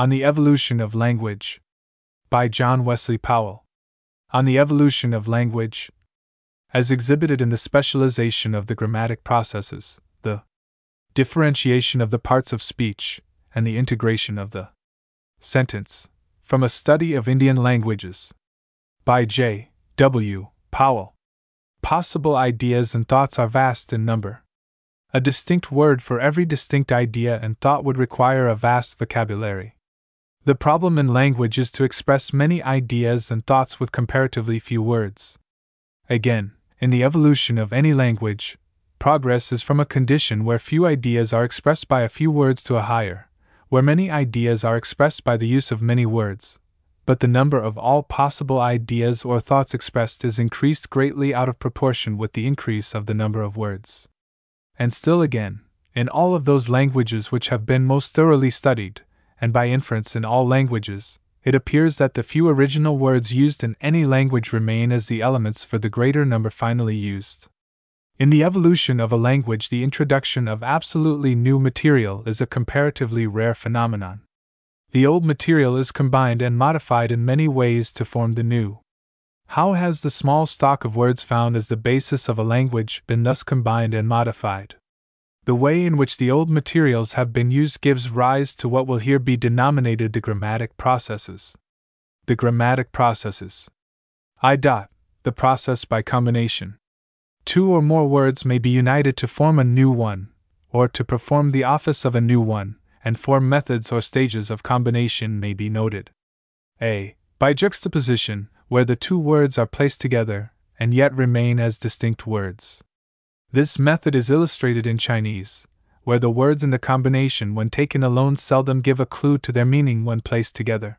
On the Evolution of Language. By John Wesley Powell. On the Evolution of Language. As exhibited in the specialization of the grammatic processes, the differentiation of the parts of speech, and the integration of the sentence, from a study of Indian languages. By J. W. Powell. Possible ideas and thoughts are vast in number. A distinct word for every distinct idea and thought would require a vast vocabulary. The problem in language is to express many ideas and thoughts with comparatively few words. Again, in the evolution of any language, progress is from a condition where few ideas are expressed by a few words to a higher, where many ideas are expressed by the use of many words, but the number of all possible ideas or thoughts expressed is increased greatly out of proportion with the increase of the number of words. And still again, in all of those languages which have been most thoroughly studied, and by inference in all languages, it appears that the few original words used in any language remain as the elements for the greater number finally used. In the evolution of a language, the introduction of absolutely new material is a comparatively rare phenomenon. The old material is combined and modified in many ways to form the new. How has the small stock of words found as the basis of a language been thus combined and modified? The way in which the old materials have been used gives rise to what will here be denominated the grammatic processes. The grammatic processes. I. Dot, the process by combination. Two or more words may be united to form a new one, or to perform the office of a new one, and four methods or stages of combination may be noted. A. By juxtaposition, where the two words are placed together, and yet remain as distinct words. This method is illustrated in Chinese, where the words in the combination when taken alone seldom give a clue to their meaning when placed together.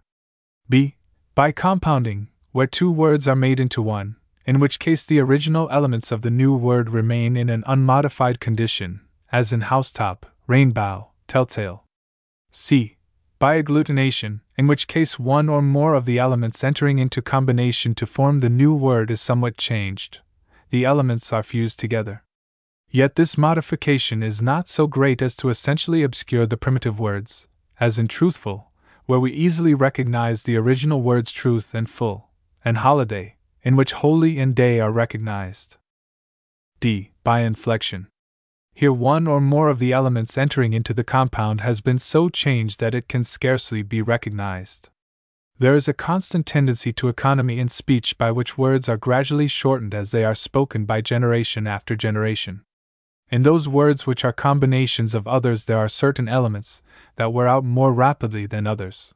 B. By compounding, where two words are made into one, in which case the original elements of the new word remain in an unmodified condition, as in housetop, rainbow, telltale. C by agglutination, in which case one or more of the elements entering into combination to form the new word is somewhat changed. The elements are fused together. Yet this modification is not so great as to essentially obscure the primitive words, as in truthful, where we easily recognize the original words truth and full, and holiday, in which holy and day are recognized. D. By inflection. Here, one or more of the elements entering into the compound has been so changed that it can scarcely be recognized. There is a constant tendency to economy in speech by which words are gradually shortened as they are spoken by generation after generation. In those words which are combinations of others, there are certain elements that wear out more rapidly than others.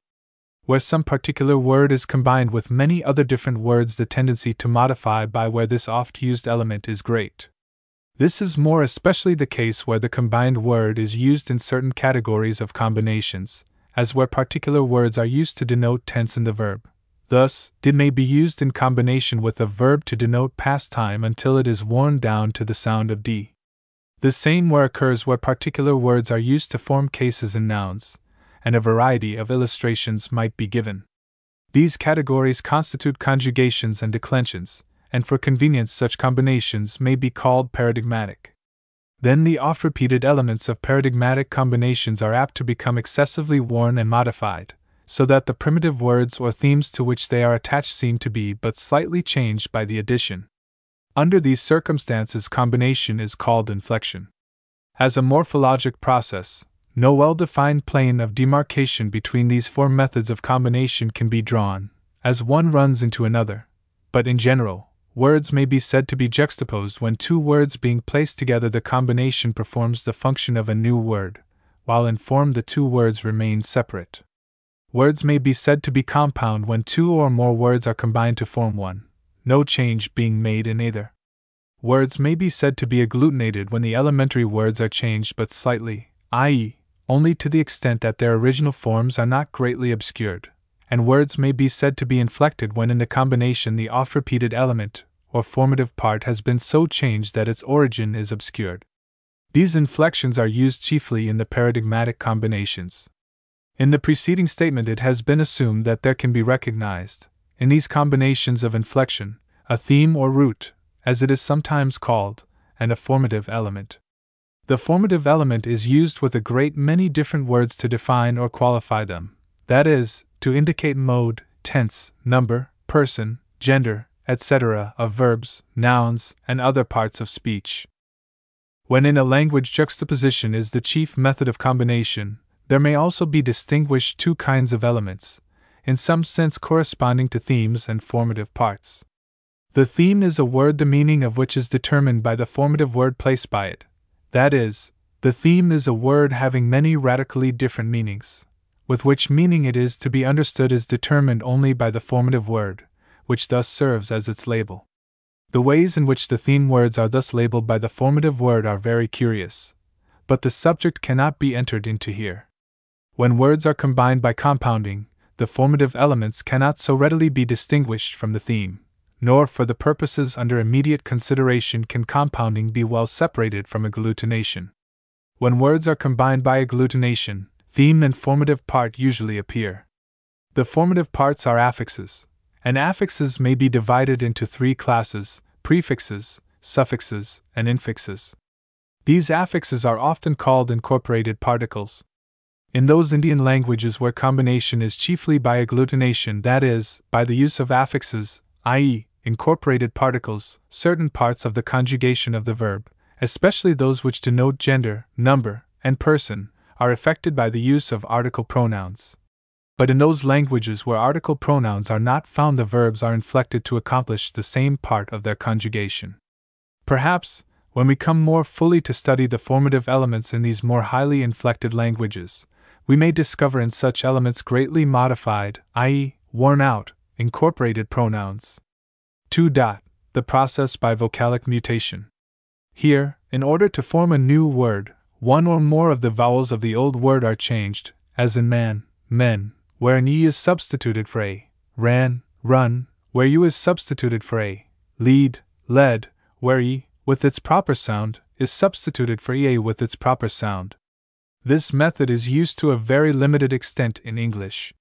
Where some particular word is combined with many other different words, the tendency to modify by where this oft used element is great. This is more especially the case wear the combined word is used in certain categories of combinations, as where particular words are used to denote tense in the verb. Thus, did may be used in combination with a verb to denote past time until it is worn down to the sound of d. The same wear occurs where particular words are used to form cases in nouns, and a variety of illustrations might be given. These categories constitute conjugations and declensions, and for convenience such combinations may be called paradigmatic. Then the oft repeated elements of paradigmatic combinations are apt to become excessively worn and modified, so that the primitive words or themes to which they are attached seem to be but slightly changed by the addition. Under these circumstances, combination is called inflection. As a morphologic process, no well defined plane of demarcation between these four methods of combination can be drawn, as one runs into another, but in general, words may be said to be juxtaposed when two words being placed together the combination performs the function of a new word, while in form the two words remain separate. Words may be said to be compound when two or more words are combined to form one, no change being made in either. Words may be said to be agglutinated when the elementary words are changed but slightly, i.e., only to the extent that their original forms are not greatly obscured and words may be said to be inflected when in the combination the oft repeated element, or formative part, has been so changed that its origin is obscured. These inflections are used chiefly in the paradigmatic combinations. In the preceding statement, it has been assumed that there can be recognized, in these combinations of inflection, a theme or root, as it is sometimes called, and a formative element. The formative element is used with a great many different words to define or qualify them, that is, to indicate mode, tense, number, person, gender, etc., of verbs, nouns, and other parts of speech. When in a language juxtaposition is the chief method of combination, there may also be distinguished two kinds of elements, in some sense corresponding to themes and formative parts. The theme is a word the meaning of which is determined by the formative word placed by it. That is, the theme is a word having many radically different meanings, with which meaning it is to be understood is determined only by the formative word, which thus serves as its label. The ways in which the theme words are thus labeled by the formative word are very curious, but the subject cannot be entered into here. When words are combined by compounding, the formative elements cannot so readily be distinguished from the theme nor for the purposes under immediate consideration can compounding be well separated from agglutination. When words are combined by agglutination, theme and formative part usually appear. The formative parts are affixes, and affixes may be divided into three classes prefixes, suffixes, and infixes. These affixes are often called incorporated particles. In those Indian languages where combination is chiefly by agglutination, that is, by the use of affixes, i.e., incorporated particles, certain parts of the conjugation of the verb, especially those which denote gender, number, and person, are affected by the use of article pronouns. But in those languages where article pronouns are not found, the verbs are inflected to accomplish the same part of their conjugation. Perhaps, when we come more fully to study the formative elements in these more highly inflected languages, we may discover in such elements greatly modified, i.e., worn out, incorporated pronouns. 2. Dot, the process by vocalic mutation. Here, in order to form a new word, one or more of the vowels of the old word are changed, as in man, men, where an e is substituted for a, ran, run, where u is substituted for a, lead, led, where e, with its proper sound, is substituted for ea with its proper sound. This method is used to a very limited extent in English.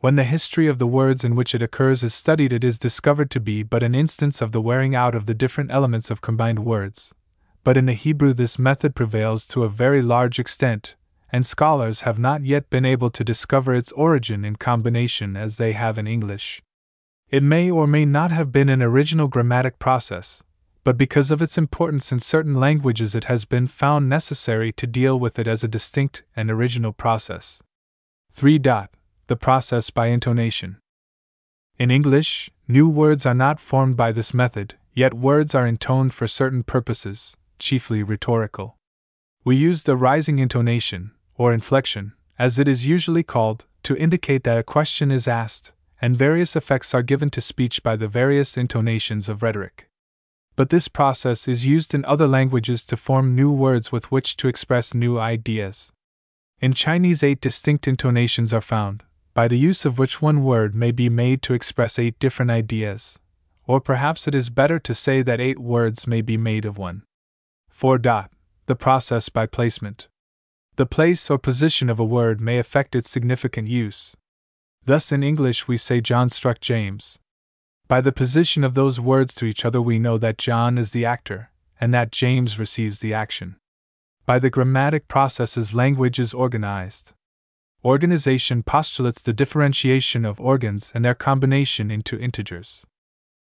When the history of the words in which it occurs is studied, it is discovered to be but an instance of the wearing out of the different elements of combined words. But in the Hebrew, this method prevails to a very large extent, and scholars have not yet been able to discover its origin in combination as they have in English. It may or may not have been an original grammatic process, but because of its importance in certain languages, it has been found necessary to deal with it as a distinct and original process. 3. Dot the process by intonation. In English, new words are not formed by this method, yet words are intoned for certain purposes, chiefly rhetorical. We use the rising intonation, or inflection, as it is usually called, to indicate that a question is asked, and various effects are given to speech by the various intonations of rhetoric. But this process is used in other languages to form new words with which to express new ideas. In Chinese, eight distinct intonations are found, by the use of which one word may be made to express eight different ideas. Or perhaps it is better to say that eight words may be made of one. 4. Dot, the process by placement. The place or position of a word may affect its significant use. Thus, in English, we say John struck James. By the position of those words to each other, we know that John is the actor, and that James receives the action. By the grammatic processes, language is organized. Organization postulates the differentiation of organs and their combination into integers.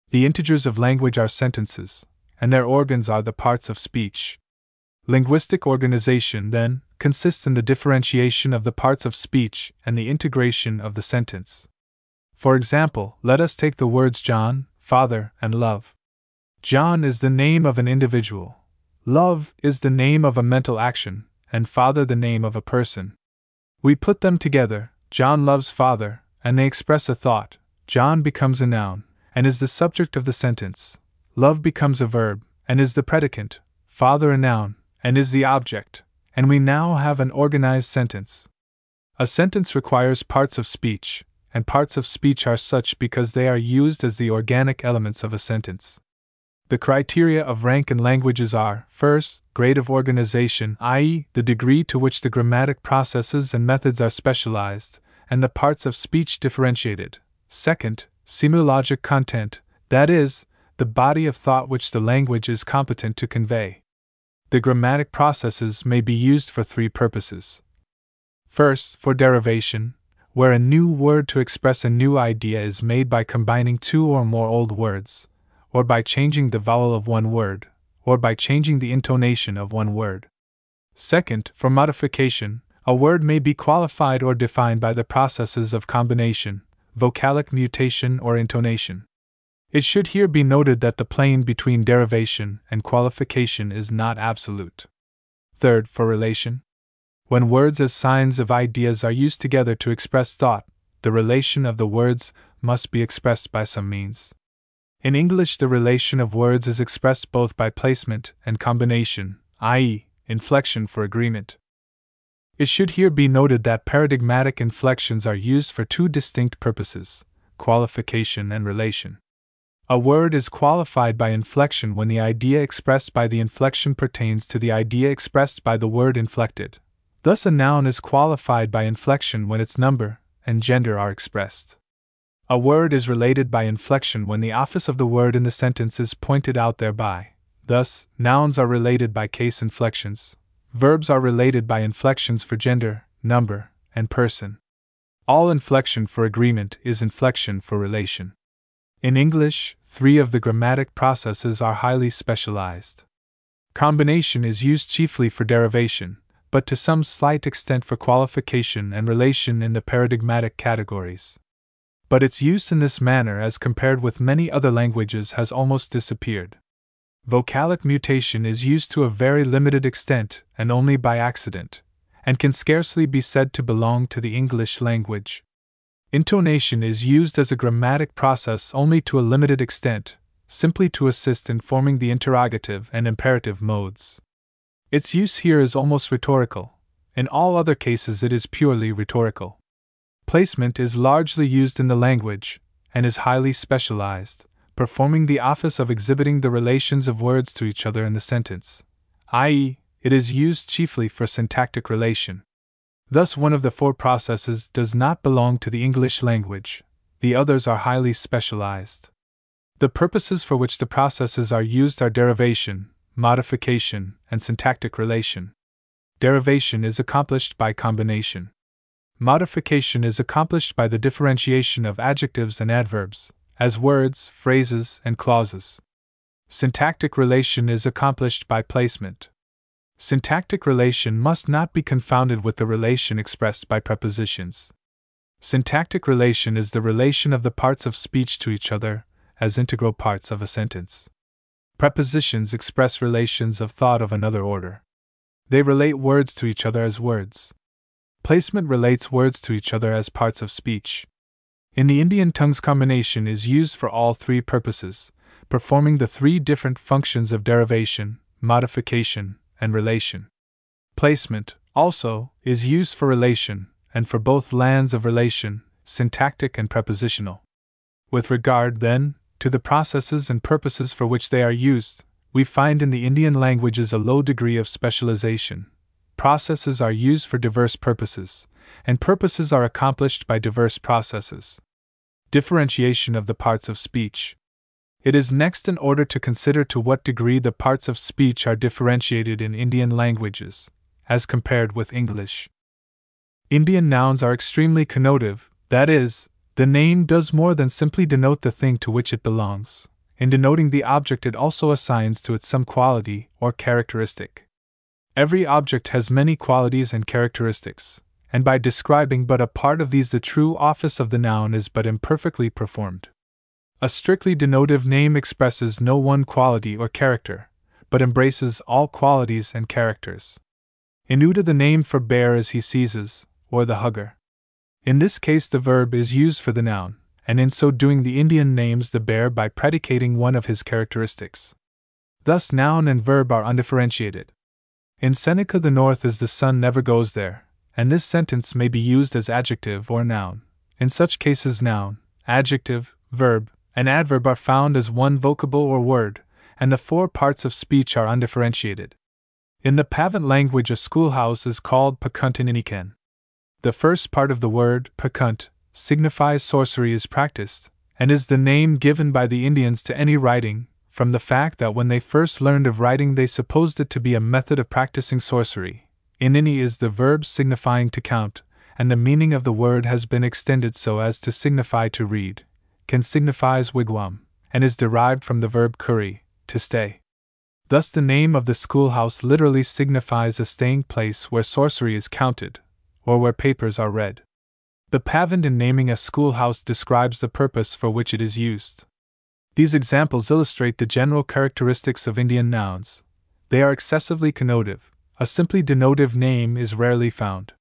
The integers of language are sentences, and their organs are the parts of speech. Linguistic organization, then, consists in the differentiation of the parts of speech and the integration of the sentence. For example, let us take the words John, father, and love. John is the name of an individual, love is the name of a mental action, and father the name of a person. We put them together, John loves father, and they express a thought. John becomes a noun, and is the subject of the sentence. Love becomes a verb, and is the predicant. Father a noun, and is the object. And we now have an organized sentence. A sentence requires parts of speech, and parts of speech are such because they are used as the organic elements of a sentence. The criteria of rank in languages are, first, grade of organization, i.e., the degree to which the grammatic processes and methods are specialized, and the parts of speech differentiated. Second, semologic content, that is, the body of thought which the language is competent to convey. The grammatic processes may be used for three purposes. First, for derivation, where a new word to express a new idea is made by combining two or more old words, or by changing the vowel of one word, or by changing the intonation of one word. Second, for modification, a word may be qualified or defined by the processes of combination, vocalic mutation, or intonation. It should here be noted that the plane between derivation and qualification is not absolute. Third, for relation. When words as signs of ideas are used together to express thought, the relation of the words must be expressed by some means. In English, the relation of words is expressed both by placement and combination, i.e., inflection for agreement. It should here be noted that paradigmatic inflections are used for two distinct purposes qualification and relation. A word is qualified by inflection when the idea expressed by the inflection pertains to the idea expressed by the word inflected. Thus, a noun is qualified by inflection when its number and gender are expressed. A word is related by inflection when the office of the word in the sentence is pointed out thereby. Thus, nouns are related by case inflections, verbs are related by inflections for gender, number, and person. All inflection for agreement is inflection for relation. In English, three of the grammatic processes are highly specialized. Combination is used chiefly for derivation, but to some slight extent for qualification and relation in the paradigmatic categories. But its use in this manner, as compared with many other languages, has almost disappeared. Vocalic mutation is used to a very limited extent and only by accident, and can scarcely be said to belong to the English language. Intonation is used as a grammatic process only to a limited extent, simply to assist in forming the interrogative and imperative modes. Its use here is almost rhetorical, in all other cases, it is purely rhetorical. Placement is largely used in the language, and is highly specialized, performing the office of exhibiting the relations of words to each other in the sentence, i.e., it is used chiefly for syntactic relation. Thus, one of the four processes does not belong to the English language, the others are highly specialized. The purposes for which the processes are used are derivation, modification, and syntactic relation. Derivation is accomplished by combination. Modification is accomplished by the differentiation of adjectives and adverbs, as words, phrases, and clauses. Syntactic relation is accomplished by placement. Syntactic relation must not be confounded with the relation expressed by prepositions. Syntactic relation is the relation of the parts of speech to each other, as integral parts of a sentence. Prepositions express relations of thought of another order. They relate words to each other as words. Placement relates words to each other as parts of speech. In the Indian tongues, combination is used for all three purposes, performing the three different functions of derivation, modification, and relation. Placement, also, is used for relation, and for both lands of relation, syntactic and prepositional. With regard, then, to the processes and purposes for which they are used, we find in the Indian languages a low degree of specialization. Processes are used for diverse purposes, and purposes are accomplished by diverse processes. Differentiation of the parts of speech. It is next in order to consider to what degree the parts of speech are differentiated in Indian languages, as compared with English. Indian nouns are extremely connotative, that is, the name does more than simply denote the thing to which it belongs. In denoting the object, it also assigns to it some quality or characteristic. Every object has many qualities and characteristics, and by describing but a part of these, the true office of the noun is but imperfectly performed. A strictly denotive name expresses no one quality or character, but embraces all qualities and characters. In Uta, the name for bear is he seizes, or the hugger. In this case, the verb is used for the noun, and in so doing, the Indian names the bear by predicating one of his characteristics. Thus, noun and verb are undifferentiated. In Seneca, the north is the sun never goes there, and this sentence may be used as adjective or noun. In such cases, noun, adjective, verb, and adverb are found as one vocable or word, and the four parts of speech are undifferentiated. In the Pavant language, a schoolhouse is called Pakuntininiken. The first part of the word, Pakunt, signifies sorcery is practiced, and is the name given by the Indians to any writing, from the fact that when they first learned of writing they supposed it to be a method of practicing sorcery. Inini is the verb signifying to count, and the meaning of the word has been extended so as to signify to read, can signifies wigwam, and is derived from the verb curry, to stay. Thus, the name of the schoolhouse literally signifies a staying place where sorcery is counted, or where papers are read. The pavant in naming a schoolhouse describes the purpose for which it is used. These examples illustrate the general characteristics of Indian nouns. They are excessively connotative, a simply denotive name is rarely found.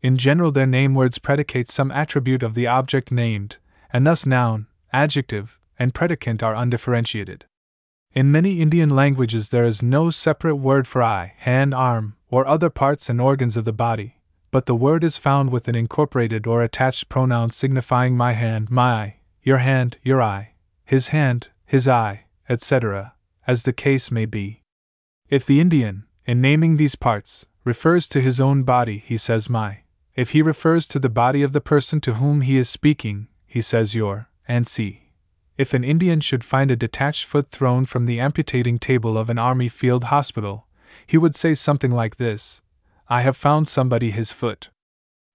In general, their name words predicate some attribute of the object named, and thus noun, adjective, and predicant are undifferentiated. In many Indian languages, there is no separate word for eye, hand, arm, or other parts and organs of the body, but the word is found with an incorporated or attached pronoun signifying my hand, my your hand, your eye, his hand, his eye, etc., as the case may be. If the Indian, in naming these parts, refers to his own body, he says my. If he refers to the body of the person to whom he is speaking, he says your, and see. If an Indian should find a detached foot thrown from the amputating table of an army field hospital, he would say something like this I have found somebody his foot.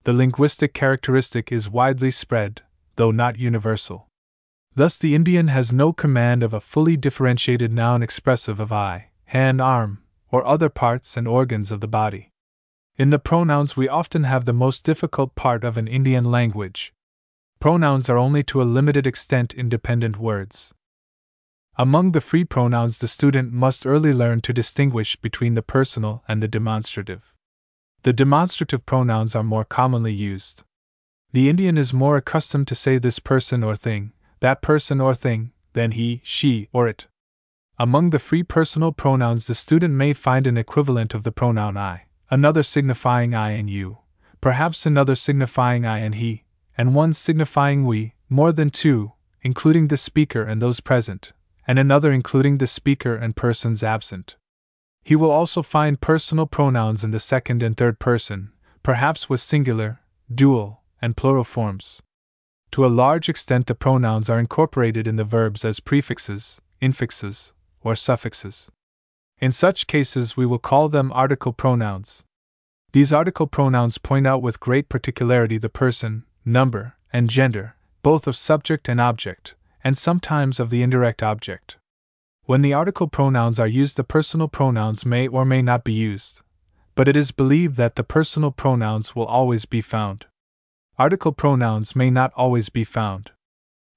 The linguistic characteristic is widely spread, though not universal. Thus, the Indian has no command of a fully differentiated noun expressive of eye, hand, arm, or other parts and organs of the body. In the pronouns, we often have the most difficult part of an Indian language. Pronouns are only to a limited extent independent words. Among the free pronouns, the student must early learn to distinguish between the personal and the demonstrative. The demonstrative pronouns are more commonly used. The Indian is more accustomed to say this person or thing, that person or thing, than he, she, or it. Among the free personal pronouns, the student may find an equivalent of the pronoun I, another signifying I and you, perhaps another signifying I and he, and one signifying we, more than two, including the speaker and those present, and another including the speaker and persons absent. He will also find personal pronouns in the second and third person, perhaps with singular, dual, and plural forms. To a large extent, the pronouns are incorporated in the verbs as prefixes, infixes, or suffixes. In such cases, we will call them article pronouns. These article pronouns point out with great particularity the person, number, and gender, both of subject and object, and sometimes of the indirect object. When the article pronouns are used, the personal pronouns may or may not be used, but it is believed that the personal pronouns will always be found. Article pronouns may not always be found.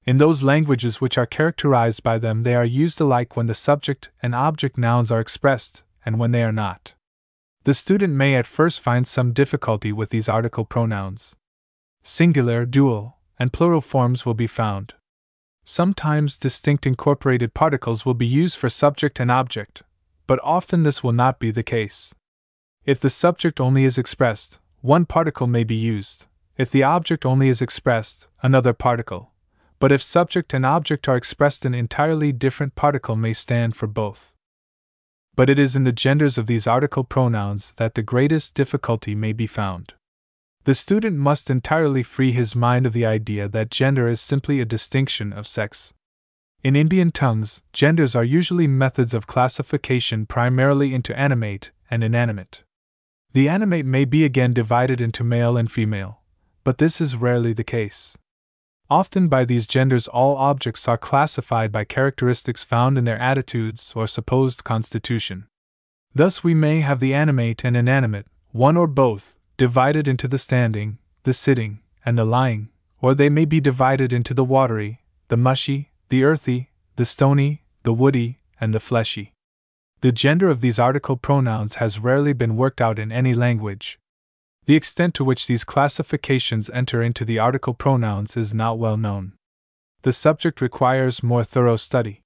In those languages which are characterized by them, they are used alike when the subject and object nouns are expressed, and when they are not. The student may at first find some difficulty with these article pronouns. Singular, dual, and plural forms will be found. Sometimes distinct incorporated particles will be used for subject and object, but often this will not be the case. If the subject only is expressed, one particle may be used. If the object only is expressed, another particle. But if subject and object are expressed, an entirely different particle may stand for both. But it is in the genders of these article pronouns that the greatest difficulty may be found. The student must entirely free his mind of the idea that gender is simply a distinction of sex. In Indian tongues, genders are usually methods of classification primarily into animate and inanimate. The animate may be again divided into male and female, but this is rarely the case. Often by these genders, all objects are classified by characteristics found in their attitudes or supposed constitution. Thus, we may have the animate and inanimate, one or both, divided into the standing, the sitting, and the lying, or they may be divided into the watery, the mushy, the earthy, the stony, the woody, and the fleshy. The gender of these article pronouns has rarely been worked out in any language. The extent to which these classifications enter into the article pronouns is not well known. The subject requires more thorough study.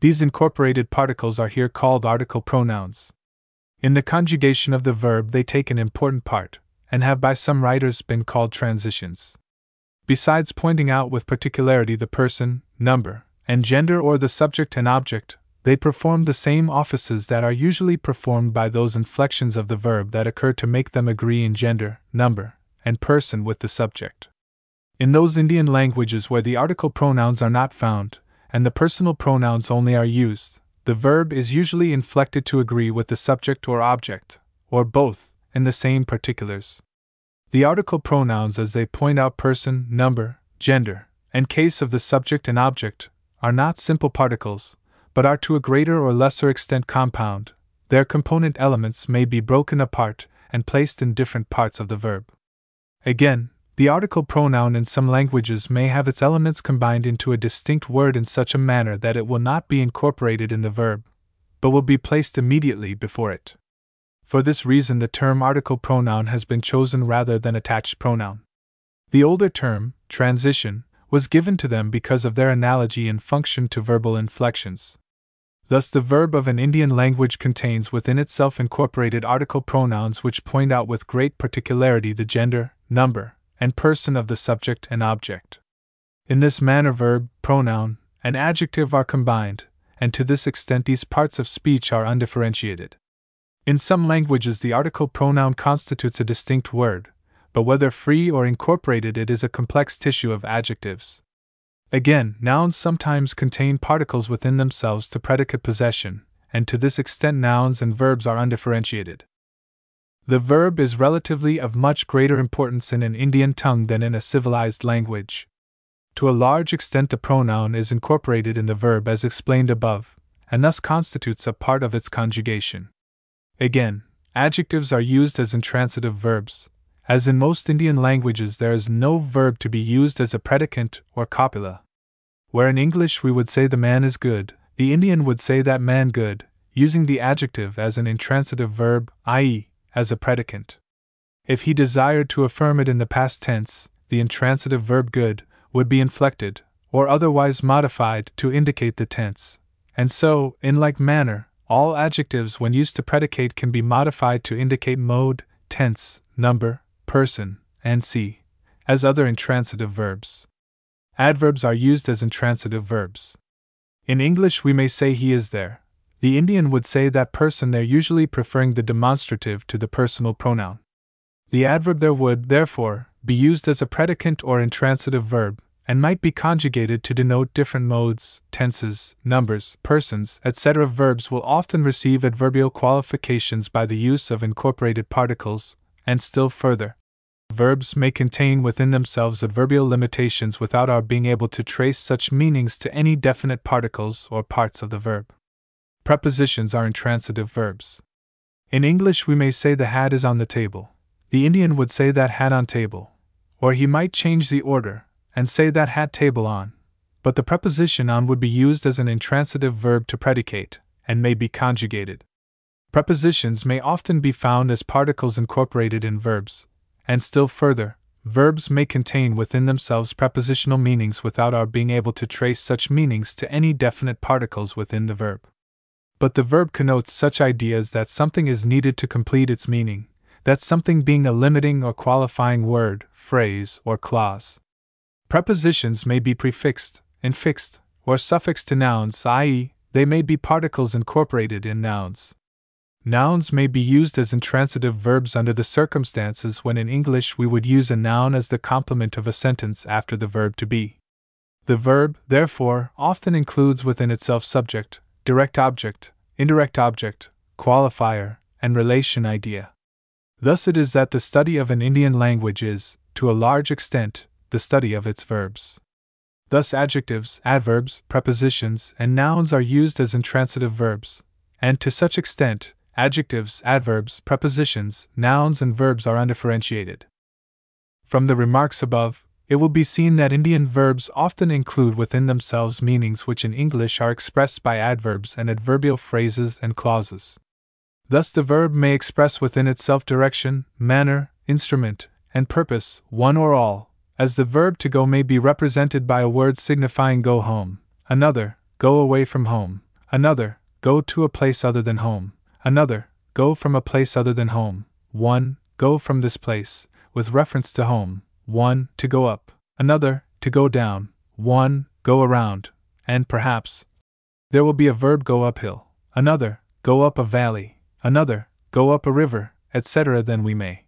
These incorporated particles are here called article pronouns. In the conjugation of the verb, they take an important part, and have by some writers been called transitions. Besides pointing out with particularity the person, number, and gender or the subject and object, they perform the same offices that are usually performed by those inflections of the verb that occur to make them agree in gender, number, and person with the subject. In those Indian languages where the article pronouns are not found, and the personal pronouns only are used, the verb is usually inflected to agree with the subject or object, or both, in the same particulars. The article pronouns, as they point out person, number, gender, and case of the subject and object, are not simple particles, but are to a greater or lesser extent compound. Their component elements may be broken apart and placed in different parts of the verb. Again, the article pronoun in some languages may have its elements combined into a distinct word in such a manner that it will not be incorporated in the verb, but will be placed immediately before it. For this reason, the term article pronoun has been chosen rather than attached pronoun. The older term, transition, was given to them because of their analogy in function to verbal inflections. Thus, the verb of an Indian language contains within itself incorporated article pronouns which point out with great particularity the gender, number, and person of the subject and object. In this manner, verb, pronoun, and adjective are combined, and to this extent these parts of speech are undifferentiated. In some languages, the article pronoun constitutes a distinct word, but whether free or incorporated, it is a complex tissue of adjectives. Again, nouns sometimes contain particles within themselves to predicate possession, and to this extent, nouns and verbs are undifferentiated. The verb is relatively of much greater importance in an Indian tongue than in a civilized language. To a large extent, the pronoun is incorporated in the verb as explained above, and thus constitutes a part of its conjugation. Again, adjectives are used as intransitive verbs. As in most Indian languages, there is no verb to be used as a predicant or copula. Where in English we would say the man is good, the Indian would say that man good, using the adjective as an intransitive verb, i.e., as a predicant. If he desired to affirm it in the past tense, the intransitive verb good would be inflected, or otherwise modified to indicate the tense. And so, in like manner, all adjectives when used to predicate can be modified to indicate mode, tense, number, person, and see, as other intransitive verbs. Adverbs are used as intransitive verbs. In English, we may say he is there, the Indian would say that person there, usually preferring the demonstrative to the personal pronoun. The adverb there would, therefore, be used as a predicant or intransitive verb, and might be conjugated to denote different modes, tenses, numbers, persons, etc. Verbs will often receive adverbial qualifications by the use of incorporated particles, and still further. Verbs may contain within themselves adverbial limitations without our being able to trace such meanings to any definite particles or parts of the verb. Prepositions are intransitive verbs. In English, we may say the hat is on the table. The Indian would say that hat on table. Or he might change the order and say that hat table on. But the preposition on would be used as an intransitive verb to predicate, and may be conjugated. Prepositions may often be found as particles incorporated in verbs, and still further, verbs may contain within themselves prepositional meanings without our being able to trace such meanings to any definite particles within the verb but the verb connotes such ideas that something is needed to complete its meaning, that something being a limiting or qualifying word, phrase, or clause. Prepositions may be prefixed, infixed, or suffixed to nouns, i.e., they may be particles incorporated in nouns. Nouns may be used as intransitive verbs under the circumstances when in English we would use a noun as the complement of a sentence after the verb to be. The verb, therefore, often includes within itself subject, direct object, indirect object, qualifier, and relation idea. Thus it is that the study of an Indian language is, to a large extent, the study of its verbs. Thus, adjectives, adverbs, prepositions, and nouns are used as intransitive verbs, and to such extent, adjectives, adverbs, prepositions, nouns, and verbs are undifferentiated. From the remarks above, it will be seen that Indian verbs often include within themselves meanings which in English are expressed by adverbs and adverbial phrases and clauses. Thus, the verb may express within itself direction, manner, instrument, and purpose, one or all, as the verb to go may be represented by a word signifying go home, another, go away from home, another, go to a place other than home, another, go from a place other than home, one, go from this place, with reference to home, 1. To go up, another, to go down, 1. Go around, and perhaps there will be a verb go uphill, another, go up a valley, another, go up a river, etc. Then we may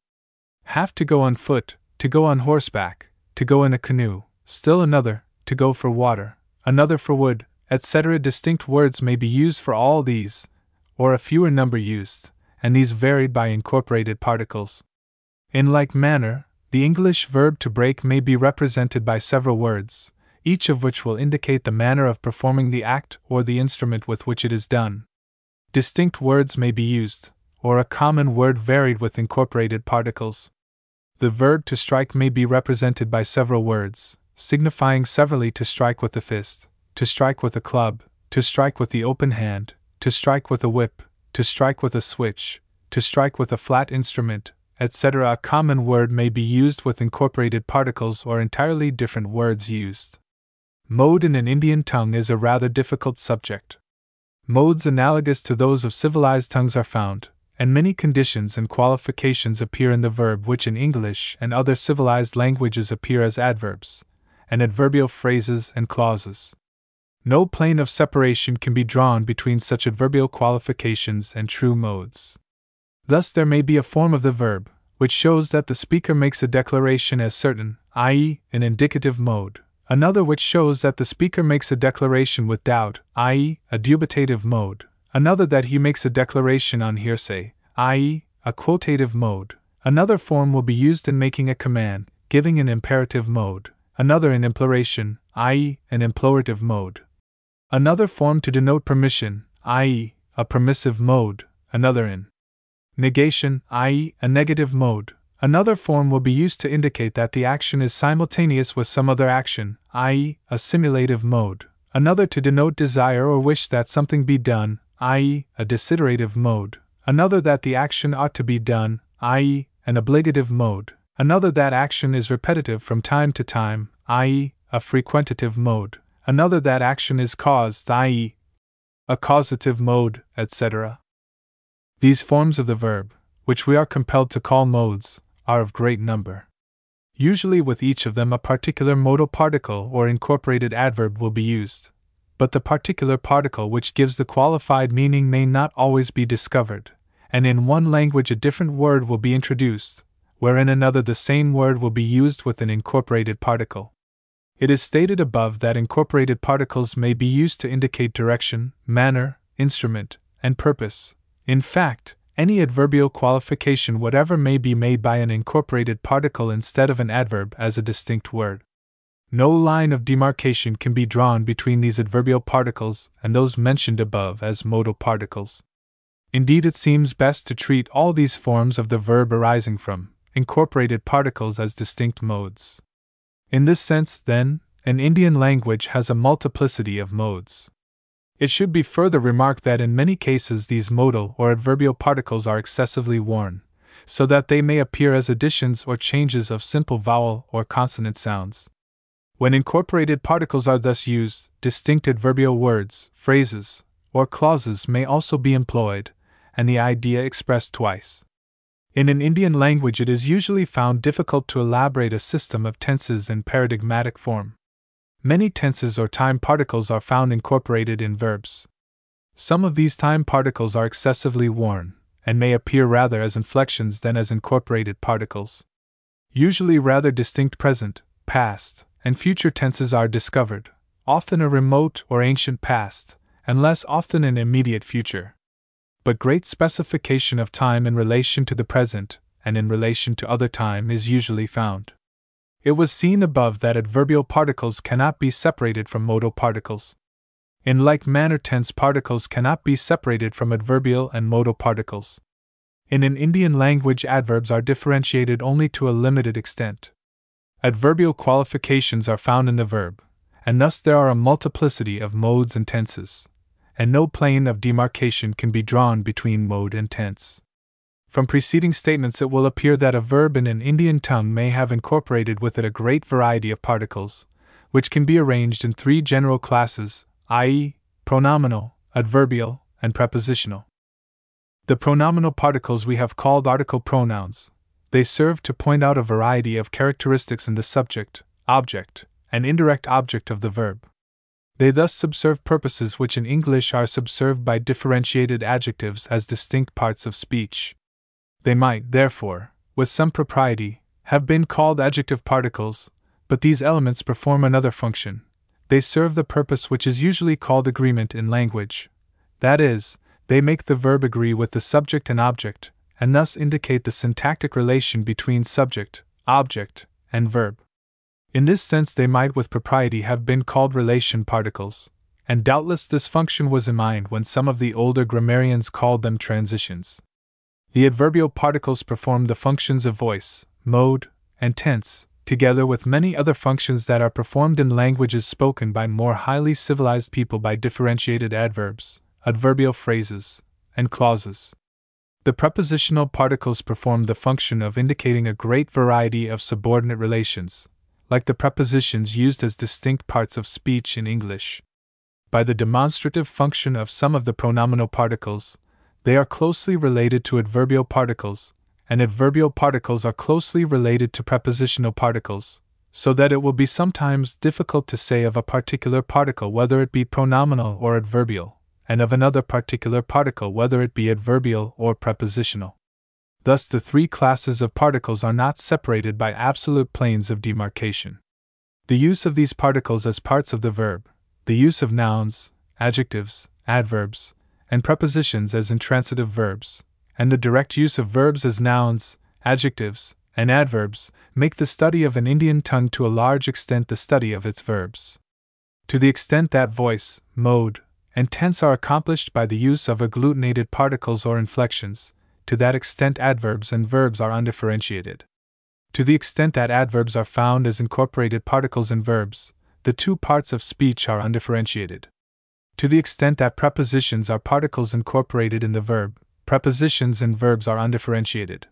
have to go on foot, to go on horseback, to go in a canoe, still another, to go for water, another for wood, etc. Distinct words may be used for all these, or a fewer number used, and these varied by incorporated particles. In like manner, The English verb to break may be represented by several words, each of which will indicate the manner of performing the act or the instrument with which it is done. Distinct words may be used, or a common word varied with incorporated particles. The verb to strike may be represented by several words, signifying severally to strike with the fist, to strike with a club, to strike with the open hand, to strike with a whip, to strike with a switch, to strike with a flat instrument, etc. A common word may be used with incorporated particles or entirely different words used. Mode in an Indian tongue is a rather difficult subject. Modes analogous to those of civilized tongues are found, and many conditions and qualifications appear in the verb which in English and other civilized languages appear as adverbs, and adverbial phrases and clauses. No plane of separation can be drawn between such adverbial qualifications and true modes. Thus, there may be a form of the verb, which shows that the speaker makes a declaration as certain, i.e., an indicative mode, another which shows that the speaker makes a declaration with doubt, i.e., a dubitative mode, another that he makes a declaration on hearsay, i.e., a quotative mode. Another form will be used in making a command, giving an imperative mode, another in imploration, i.e., an implorative mode. Another form to denote permission, i.e., a permissive mode, another in negation, i.e., a negative mode, Another form will be used to indicate that the action is simultaneous with some other action, i.e., a simulative mode. Another to denote desire or wish that something be done, i.e., a desiderative mode. Another that the action ought to be done, i.e., an obligative mode. Another that action is repetitive from time to time, i.e., a frequentative mode. Another that action is caused, i.e., a causative mode, etc. These forms of the verb, which we are compelled to call modes, are of great number. Usually, with each of them, a particular modal particle or incorporated adverb will be used, but the particular particle which gives the qualified meaning may not always be discovered, and in one language a different word will be introduced, where in another the same word will be used with an incorporated particle. It is stated above that incorporated particles may be used to indicate direction, manner, instrument, and purpose. In fact, any adverbial qualification whatever may be made by an incorporated particle instead of an adverb as a distinct word. No line of demarcation can be drawn between these adverbial particles and those mentioned above as modal particles. Indeed, it seems best to treat all these forms of the verb arising from incorporated particles as distinct modes. In this sense, then, an Indian language has a multiplicity of modes. It should be further remarked that in many cases these modal or adverbial particles are excessively worn, so that they may appear as additions or changes of simple vowel or consonant sounds. When incorporated particles are thus used, distinct adverbial words, phrases, or clauses may also be employed, and the idea expressed twice. In an Indian language, it is usually found difficult to elaborate a system of tenses in paradigmatic form. Many tenses or time particles are found incorporated in verbs. Some of these time particles are excessively worn, and may appear rather as inflections than as incorporated particles. Usually, rather distinct present, past, and future tenses are discovered, often a remote or ancient past, and less often an immediate future. But great specification of time in relation to the present, and in relation to other time, is usually found. It was seen above that adverbial particles cannot be separated from modal particles. In like manner, tense particles cannot be separated from adverbial and modal particles. In an Indian language, adverbs are differentiated only to a limited extent. Adverbial qualifications are found in the verb, and thus there are a multiplicity of modes and tenses, and no plane of demarcation can be drawn between mode and tense. From preceding statements, it will appear that a verb in an Indian tongue may have incorporated with it a great variety of particles, which can be arranged in three general classes, i.e., pronominal, adverbial, and prepositional. The pronominal particles we have called article pronouns. They serve to point out a variety of characteristics in the subject, object, and indirect object of the verb. They thus subserve purposes which in English are subserved by differentiated adjectives as distinct parts of speech. They might, therefore, with some propriety, have been called adjective particles, but these elements perform another function. They serve the purpose which is usually called agreement in language. That is, they make the verb agree with the subject and object, and thus indicate the syntactic relation between subject, object, and verb. In this sense, they might with propriety have been called relation particles, and doubtless this function was in mind when some of the older grammarians called them transitions. The adverbial particles perform the functions of voice, mode, and tense, together with many other functions that are performed in languages spoken by more highly civilized people by differentiated adverbs, adverbial phrases, and clauses. The prepositional particles perform the function of indicating a great variety of subordinate relations, like the prepositions used as distinct parts of speech in English by the demonstrative function of some of the pronominal particles, they are closely related to adverbial particles, and adverbial particles are closely related to prepositional particles, so that it will be sometimes difficult to say of a particular particle whether it be pronominal or adverbial, and of another particular particle whether it be adverbial or prepositional. Thus, the three classes of particles are not separated by absolute planes of demarcation. The use of these particles as parts of the verb, the use of nouns, adjectives, adverbs, and prepositions as intransitive verbs, and the direct use of verbs as nouns, adjectives, and adverbs make the study of an Indian tongue to a large extent the study of its verbs. To the extent that voice, mode, and tense are accomplished by the use of agglutinated particles or inflections, to that extent adverbs and verbs are undifferentiated. To the extent that adverbs are found as incorporated particles in verbs, the two parts of speech are undifferentiated. To the extent that prepositions are particles incorporated in the verb, prepositions and verbs are undifferentiated.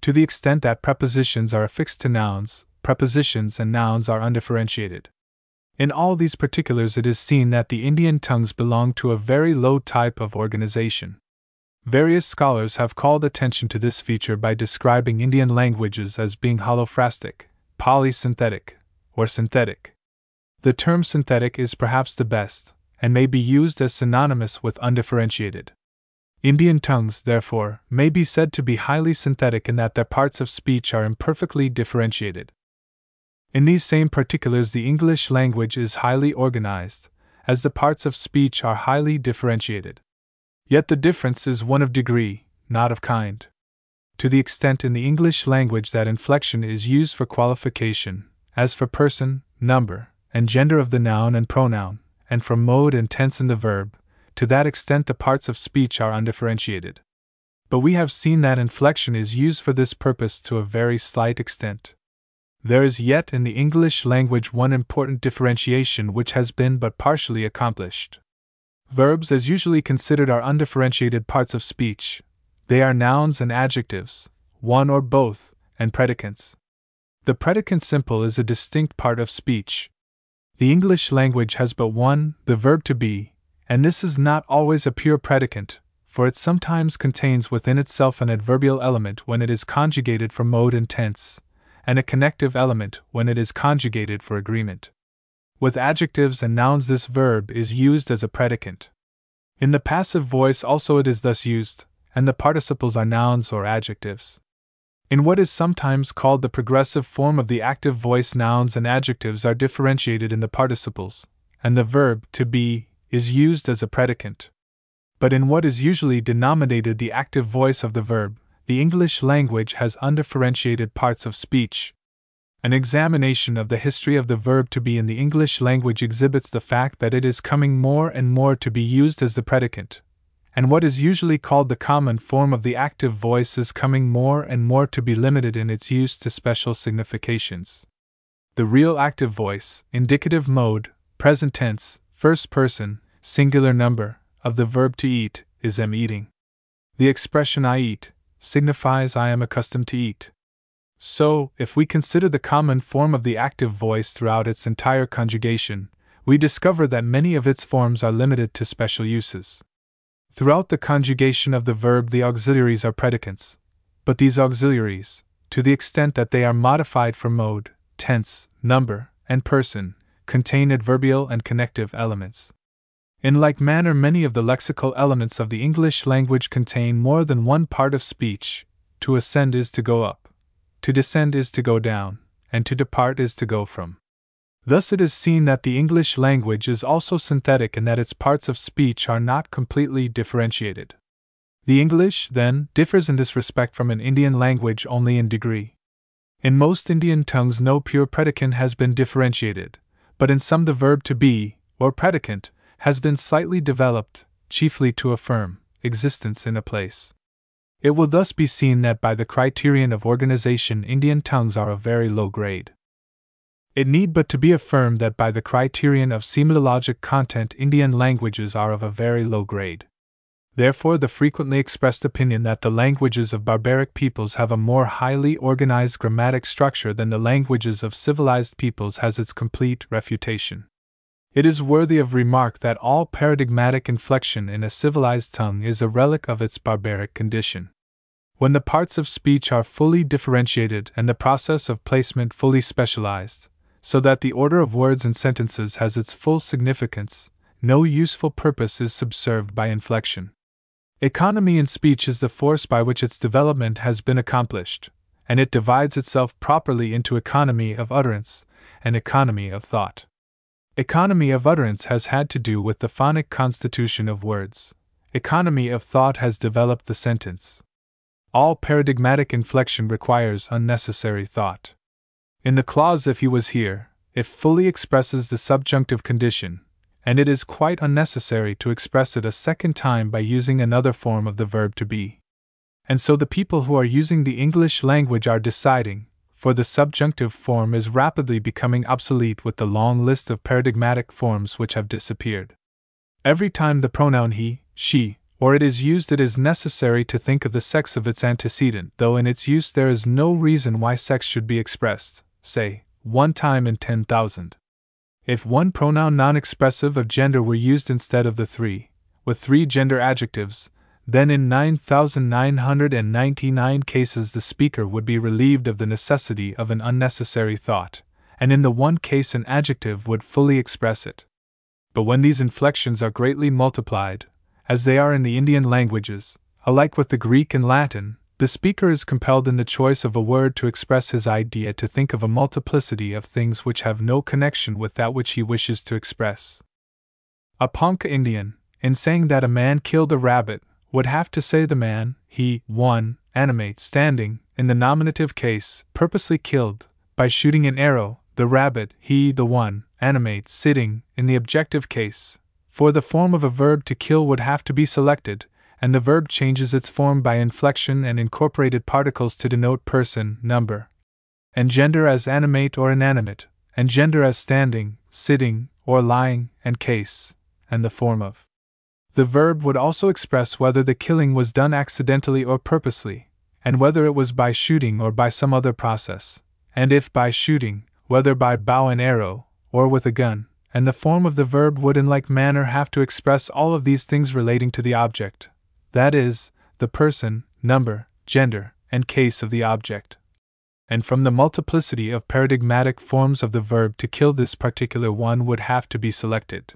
To the extent that prepositions are affixed to nouns, prepositions and nouns are undifferentiated. In all these particulars, it is seen that the Indian tongues belong to a very low type of organization. Various scholars have called attention to this feature by describing Indian languages as being holophrastic, polysynthetic, or synthetic. The term synthetic is perhaps the best, and may be used as synonymous with undifferentiated. Indian tongues, therefore, may be said to be highly synthetic in that their parts of speech are imperfectly differentiated. In these same particulars, the English language is highly organized, as the parts of speech are highly differentiated. Yet the difference is one of degree, not of kind. To the extent in the English language that inflection is used for qualification, as for person, number, and gender of the noun and pronoun, and from mode and tense in the verb, to that extent the parts of speech are undifferentiated. But we have seen that inflection is used for this purpose to a very slight extent. There is yet in the English language one important differentiation which has been but partially accomplished. Verbs, as usually considered, are undifferentiated parts of speech. They are nouns and adjectives, one or both, and predicates. The predicant simple is a distinct part of speech, the English language has but one, the verb to be, and this is not always a pure predicant, for it sometimes contains within itself an adverbial element when it is conjugated for mode and tense, and a connective element when it is conjugated for agreement. With adjectives and nouns, this verb is used as a predicant. In the passive voice also it is thus used, and the participles are nouns or adjectives. In what is sometimes called the progressive form of the active voice, nouns and adjectives are differentiated in the participles, and the verb to be is used as a predicant. But in what is usually denominated the active voice of the verb, the English language has undifferentiated parts of speech. An examination of the history of the verb to be in the English language exhibits the fact that it is coming more and more to be used as the predicant, and what is usually called the common form of the active voice is coming more and more to be limited in its use to special significations. The real active voice, indicative mode, present tense, first person, singular number, of the verb to eat, is am eating. The expression I eat signifies I am accustomed to eat. So, if we consider the common form of the active voice throughout its entire conjugation, we discover that many of its forms are limited to special uses. Throughout the conjugation of the verb, the auxiliaries are predicates, but these auxiliaries, to the extent that they are modified for mode, tense, number, and person, contain adverbial and connective elements. In like manner, many of the lexical elements of the English language contain more than one part of speech. To ascend is to go up, to descend is to go down, and to depart is to go from. Thus, it is seen that the English language is also synthetic and that its parts of speech are not completely differentiated. The English, then, differs in this respect from an Indian language only in degree. In most Indian tongues, no pure predicant has been differentiated, but in some, the verb to be, or predicant, has been slightly developed, chiefly to affirm existence in a place. It will thus be seen that by the criterion of organization, Indian tongues are of very low grade. It need but to be affirmed that by the criterion of sematologic content, Indian languages are of a very low grade. Therefore, the frequently expressed opinion that the languages of barbaric peoples have a more highly organized grammatic structure than the languages of civilized peoples has its complete refutation. It is worthy of remark that all paradigmatic inflection in a civilized tongue is a relic of its barbaric condition. When the parts of speech are fully differentiated and the process of placement fully specialized, so that the order of words and sentences has its full significance, no useful purpose is subserved by inflection. Economy in speech is the force by which its development has been accomplished, and it divides itself properly into economy of utterance and economy of thought. Economy of utterance has had to do with the phonic constitution of words. Economy of thought has developed the sentence. All paradigmatic inflection requires unnecessary thought. In the clause if he was here, it fully expresses the subjunctive condition, and it is quite unnecessary to express it a second time by using another form of the verb to be. And so the people who are using the English language are deciding, for the subjunctive form is rapidly becoming obsolete with the long list of paradigmatic forms which have disappeared. Every time the pronoun he, she, or it is used, it is necessary to think of the sex of its antecedent, though in its use there is no reason why sex should be expressed, say, one time in 10,000. If one pronoun non expressive of gender were used instead of the three, with three gender adjectives, then in 9,999 cases the speaker would be relieved of the necessity of an unnecessary thought, and in the one case an adjective would fully express it. But when these inflections are greatly multiplied, as they are in the Indian languages, alike with the Greek and Latin, the speaker is compelled in the choice of a word to express his idea to think of a multiplicity of things which have no connection with that which he wishes to express. A Ponca Indian, in saying that a man killed a rabbit, would have to say the man, he, one, animate standing, in the nominative case, purposely killed, by shooting an arrow, the rabbit, he, the one, animate sitting, in the objective case. For the form of a verb to kill would have to be selected, and the verb changes its form by inflection and incorporated particles to denote person, number, and gender as animate or inanimate, and gender as standing, sitting, or lying, and case, and the form of. The verb would also express whether the killing was done accidentally or purposely, and whether it was by shooting or by some other process, and if by shooting, whether by bow and arrow, or with a gun, and the form of the verb would in like manner have to express all of these things relating to the object, that is, the person, number, gender, and case of the object. And from the multiplicity of paradigmatic forms of the verb to kill, this particular one would have to be selected.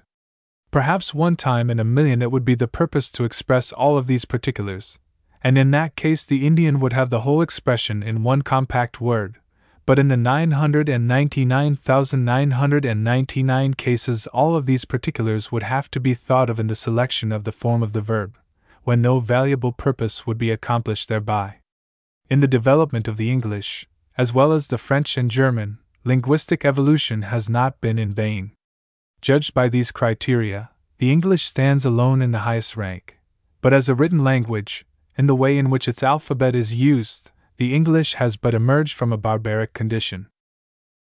Perhaps one time in a million it would be the purpose to express all of these particulars, and in that case the Indian would have the whole expression in one compact word. But in the 999,999 cases, all of these particulars would have to be thought of in the selection of the form of the verb, when no valuable purpose would be accomplished thereby. In the development of the English, as well as the French and German, linguistic evolution has not been in vain. Judged by these criteria, the English stands alone in the highest rank. But as a written language, in the way in which its alphabet is used, the English has but emerged from a barbaric condition.